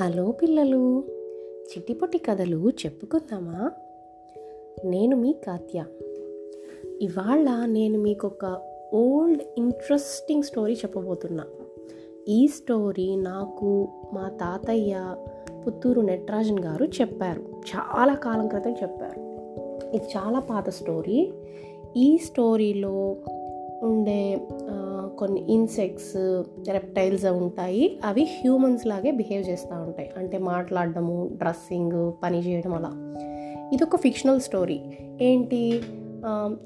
Hello పిల్లలు చిట్టిపొట్టి కథలు చెప్పుకుందామా? నేను మీ కాత్య. ఇవాళ నేను మీకు ఒక ఓల్డ్ ఇంట్రెస్టింగ్ స్టోరీ చెప్పబోతున్నా. ఈ స్టోరీ నాకు మా తాతయ్య పుత్తూరు నటరాజన్ గారు చెప్పారు. చాలా కాలం క్రితం చెప్పారు. ఇది చాలా పాత స్టోరీ. ఈ స్టోరీలో ఉండే ఆ, కొన్ని ఇన్సెక్ట్స్ రెప్టైల్స్ ఉంటాయి. అవి హ్యూమన్స్ లాగే బిహేవ్ చేస్తూ ఉంటాయి. అంటే మాట్లాడడము డ్రెస్సింగ్ పని చేయడం అలా. ఇది ఒక ఫిక్షనల్ స్టోరీ ఏంటి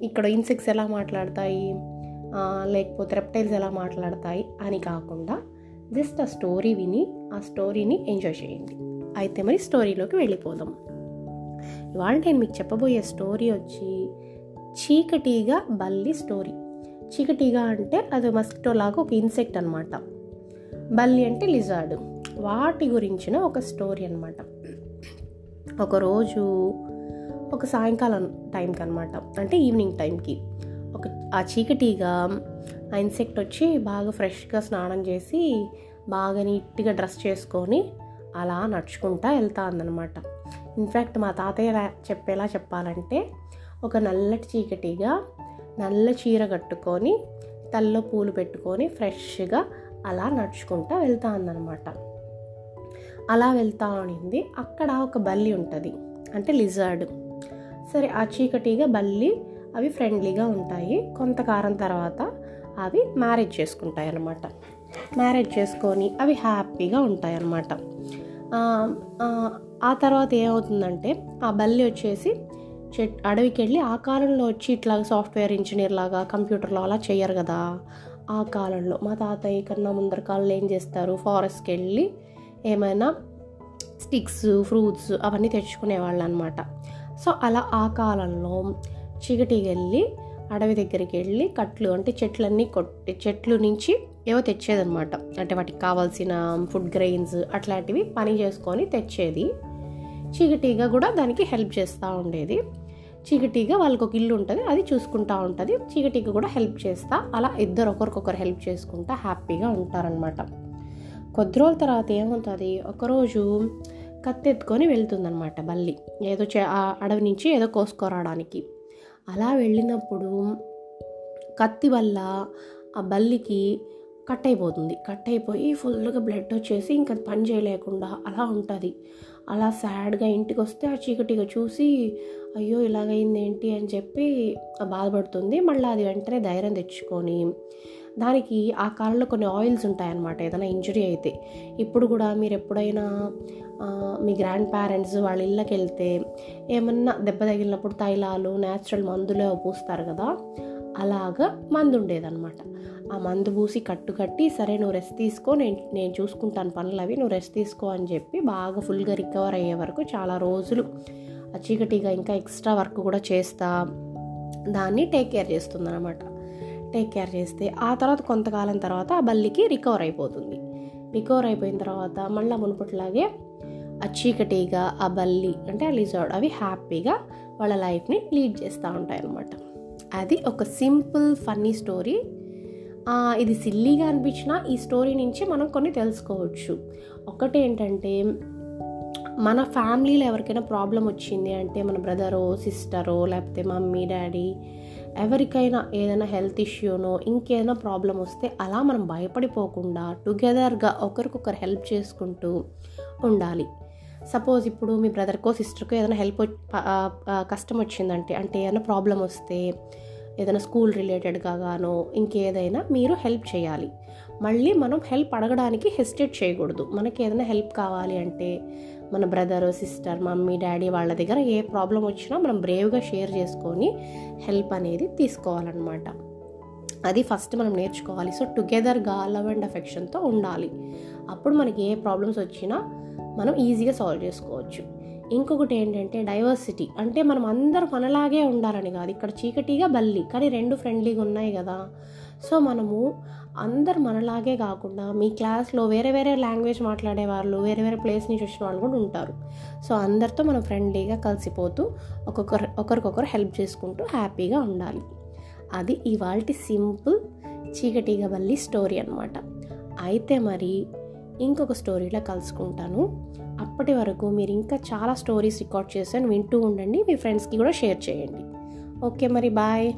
ఇక్కడ ఇన్సెక్ట్స్ ఎలా మాట్లాడతాయి? లేకపోతే రెప్టైల్స్ ఎలా మాట్లాడతాయి? అని కాకుండా జస్ట్ ఆ స్టోరీ విని ఆ స్టోరీని ఎంజాయ్ చేయండి. అయితే మరి స్టోరీలోకి వెళ్ళిపోదాం. ఇవాళ నేను మీకు చెప్పబోయే స్టోరీ వచ్చి చీకటిగా బల్లి స్టోరీ చీకటిగా అంటే అది మస్కిటో లాగా ఒక ఇన్సెక్ట్ అనమాట బల్లి అంటే లిజార్డ్. వాటి గురించిన ఒక స్టోరీ అనమాట ఒకరోజు ఒక సాయంకాలం టైంకి అనమాట అంటే ఈవినింగ్ టైంకి ఒక ఆ చీకటిగా ఆ ఇన్సెక్ట్ వచ్చి బాగా ఫ్రెష్గా స్నానం చేసి బాగా నీట్గా డ్రెస్ చేసుకొని అలా నడుచుకుంటా వెళ్తా అందనమాట ఇన్ఫ్యాక్ట్ మా తాతయ్య చెప్పేలా చెప్పాలంటే ఒక నల్లటి చీకటిగా నల్ల చీర కట్టుకొని తల్లో పూలు పెట్టుకొని ఫ్రెష్గా అలా నడుచుకుంటా వెళ్తా అందనమాట అలా వెళ్తా ఉండింది అక్కడ ఒక బల్లి ఉంటుంది. అంటే లిజర్డ్. సరే ఆ చీకటిగా బల్లి అవి ఫ్రెండ్లీగా ఉంటాయి. కొంతకాలం తర్వాత అవి మ్యారేజ్ చేసుకుంటాయి అన్నమాట. మ్యారేజ్ చేసుకొని అవి హ్యాపీగా ఉంటాయి అన్నమాట. ఆ, ఆ తర్వాత ఏమవుతుందంటే ఆ బల్లి వచ్చేసి చెట్ అడవికి వెళ్ళి ఆ కాలంలో వచ్చి ఇట్లా సాఫ్ట్వేర్ ఇంజనీర్ లాగా కంప్యూటర్లో అలా చేయరు కదా. ఆ కాలంలో మా తాతయ్య కన్నా ముందర కాలంలో ఏం చేస్తారు? ఫారెస్ట్కి వెళ్ళి ఏమైనా స్టిక్స్ ఫ్రూట్స్ అవన్నీ తెచ్చుకునేవాళ్ళు అనమాట సో అలా ఆ కాలంలో చీకటికి వెళ్ళి అడవి దగ్గరికి వెళ్ళి కట్లు అంటే చెట్లన్నీ కొట్టి చెట్లు నుంచి ఏవో తెచ్చేదన్నమాట అంటే వాటికి కావాల్సిన ఫుడ్ గ్రెయిన్స్ అట్లాంటివి పని చేసుకొని తెచ్చేది. చీకటిగా కూడా దానికి హెల్ప్ చేస్తూ ఉండేది. చీకటిగా వాళ్ళకి ఒక ఇల్లు ఉంటుంది అది చూసుకుంటా ఉంటుంది. చీకటికి కూడా హెల్ప్ చేస్తా. అలా ఇద్దరు ఒకరికొకరు హెల్ప్ చేసుకుంటా హ్యాపీగా ఉంటారనమాట కొద్ది రోజుల తర్వాత ఏమవుతుంది? ఒకరోజు కత్తెత్తుకొని వెళ్తుందనమాట బల్లి. ఏదో చే ఆ అడవి నుంచి ఏదో కోసుకురావడానికి. అలా వెళ్ళినప్పుడు కత్తి వల్ల ఆ బల్లికి కట్ అయిపోతుంది కట్ అయిపోయి ఫుల్గా బ్లడ్ వచ్చేసి ఇంకా అది పని చేయలేకుండా అలా ఉంటుంది. అలా సాడ్గా ఇంటికి వస్తే ఆ చీకటిగా చూసి అయ్యో ఇలాగైంది ఏంటి అని చెప్పి బాధపడుతుంది. మళ్ళీ అది వెంటనే ధైర్యం తెచ్చుకొని దానికి ఆ కాలంలో కొన్ని ఆయిల్స్ ఉంటాయన్నమాట ఏదైనా ఇంజరీ అయితే. ఇప్పుడు కూడా మీరు ఎప్పుడైనా మీ గ్రాండ్ పేరెంట్స్ వాళ్ళ ఇళ్ళకి వెళ్తే ఏమన్నా దెబ్బ తగిలినప్పుడు తైలాలు న్యాచురల్ మందులే పూస్తారు కదా అలాగా మందు ఉండేదన్నమాట ఆ మందు పూసి కట్టు కట్టి సరే నువ్వు రెస్ట్ తీసుకో నేను నేను చూసుకుంటాను పనులు అవి నువ్వు రెస్ట్ తీసుకో అని చెప్పి బాగా ఫుల్గా రికవర్ అయ్యే వరకు చాలా రోజులు ఆ చీకటిగా ఇంకా ఎక్స్ట్రా వర్క్ కూడా చేస్తా దాన్ని టేక్ కేర్ చేస్తుంది అనమాట టేక్ కేర్ చేస్తే ఆ తర్వాత కొంతకాలం తర్వాత ఆ బల్లికి రికవర్ అయిపోతుంది. రికవర్ అయిపోయిన తర్వాత మళ్ళీ మునుపట్లాగే ఆ చీకటిగా ఆ బల్లి అంటే ఆ లిజర్డ్ అవి హ్యాపీగా వాళ్ళ లైఫ్ని లీడ్ చేస్తూ ఉంటాయి అన్నమాట అది ఒక సింపుల్ ఫన్నీ స్టోరీ. ఇది సిల్లీగా అనిపించిన ఈ స్టోరీ నుంచి మనం కొన్ని తెలుసుకోవచ్చు. ఒకటేంటంటే మన ఫ్యామిలీలో ఎవరికైనా ప్రాబ్లం వచ్చింది అంటే మన బ్రదరో సిస్టరో లేకపోతే మమ్మీ డాడీ ఎవరికైనా ఏదైనా హెల్త్ ఇష్యూనో ఇంకేదైనా ప్రాబ్లం వస్తే అలా మనం భయపడిపోకుండా టుగెదర్గా ఒకరికొకరు హెల్ప్ చేసుకుంటూ ఉండాలి. సపోజ్ ఇప్పుడు మీ బ్రదర్కో సిస్టర్కో ఏదైనా హెల్ప్ కష్టం వచ్చిందంటే అంటే ఏదైనా ప్రాబ్లం వస్తే ఏదైనా స్కూల్ రిలేటెడ్గా గానో ఇంకేదైనా మీరు హెల్ప్ చేయాలి. మళ్ళీ మనం హెల్ప్ అడగడానికి హెసిటేట్ చేయకూడదు. మనకి ఏదైనా హెల్ప్ కావాలి అంటే మన బ్రదర్ సిస్టర్ మమ్మీ డాడీ వాళ్ళ దగ్గర ఏ ప్రాబ్లం వచ్చినా మనం బ్రేవ్గా షేర్ చేసుకొని హెల్ప్ అనేది తీసుకోవాలన్నమాట. అది ఫస్ట్ మనం నేర్చుకోవాలి. సో టుగెదర్గా లవ్ అండ్ అఫెక్షన్తో ఉండాలి. అప్పుడు మనకి ఏ ప్రాబ్లమ్స్ వచ్చినా మనం ఈజీగా సాల్వ్ చేసుకోవచ్చు. ఇంకొకటి ఏంటంటే డైవర్సిటీ. అంటే మనం అందరూ మనలాగే ఉండాలని కాదు. ఇక్కడ చీకటిగా బల్లి కానీ రెండు ఫ్రెండ్లీగా ఉన్నాయి కదా. సో మనము అందరు మనలాగే కాకుండా మీ క్లాస్లో వేరే వేరే లాంగ్వేజ్ మాట్లాడే వాళ్ళు వేరే వేరే ప్లేస్ నుంచి వచ్చిన వాళ్ళు కూడా ఉంటారు. సో అందరితో మనం ఫ్రెండ్లీగా కలిసిపోతూ ఒక్కొక్కరు ఒకరికొకరు హెల్ప్ చేసుకుంటూ హ్యాపీగా ఉండాలి. అది ఇవాళ సింపుల్ చీకటిగా బల్లి స్టోరీ అనమాట అయితే మరి ఇంకొక స్టోరీలో కలుసుకుంటాను. అప్పటి వరకు మీరు ఇంకా చాలా స్టోరీస్ రికార్డ్ చేశాను వింటూ ఉండండి. మీ ఫ్రెండ్స్కి కూడా షేర్ చేయండి. ఓకే మరి బాయ్.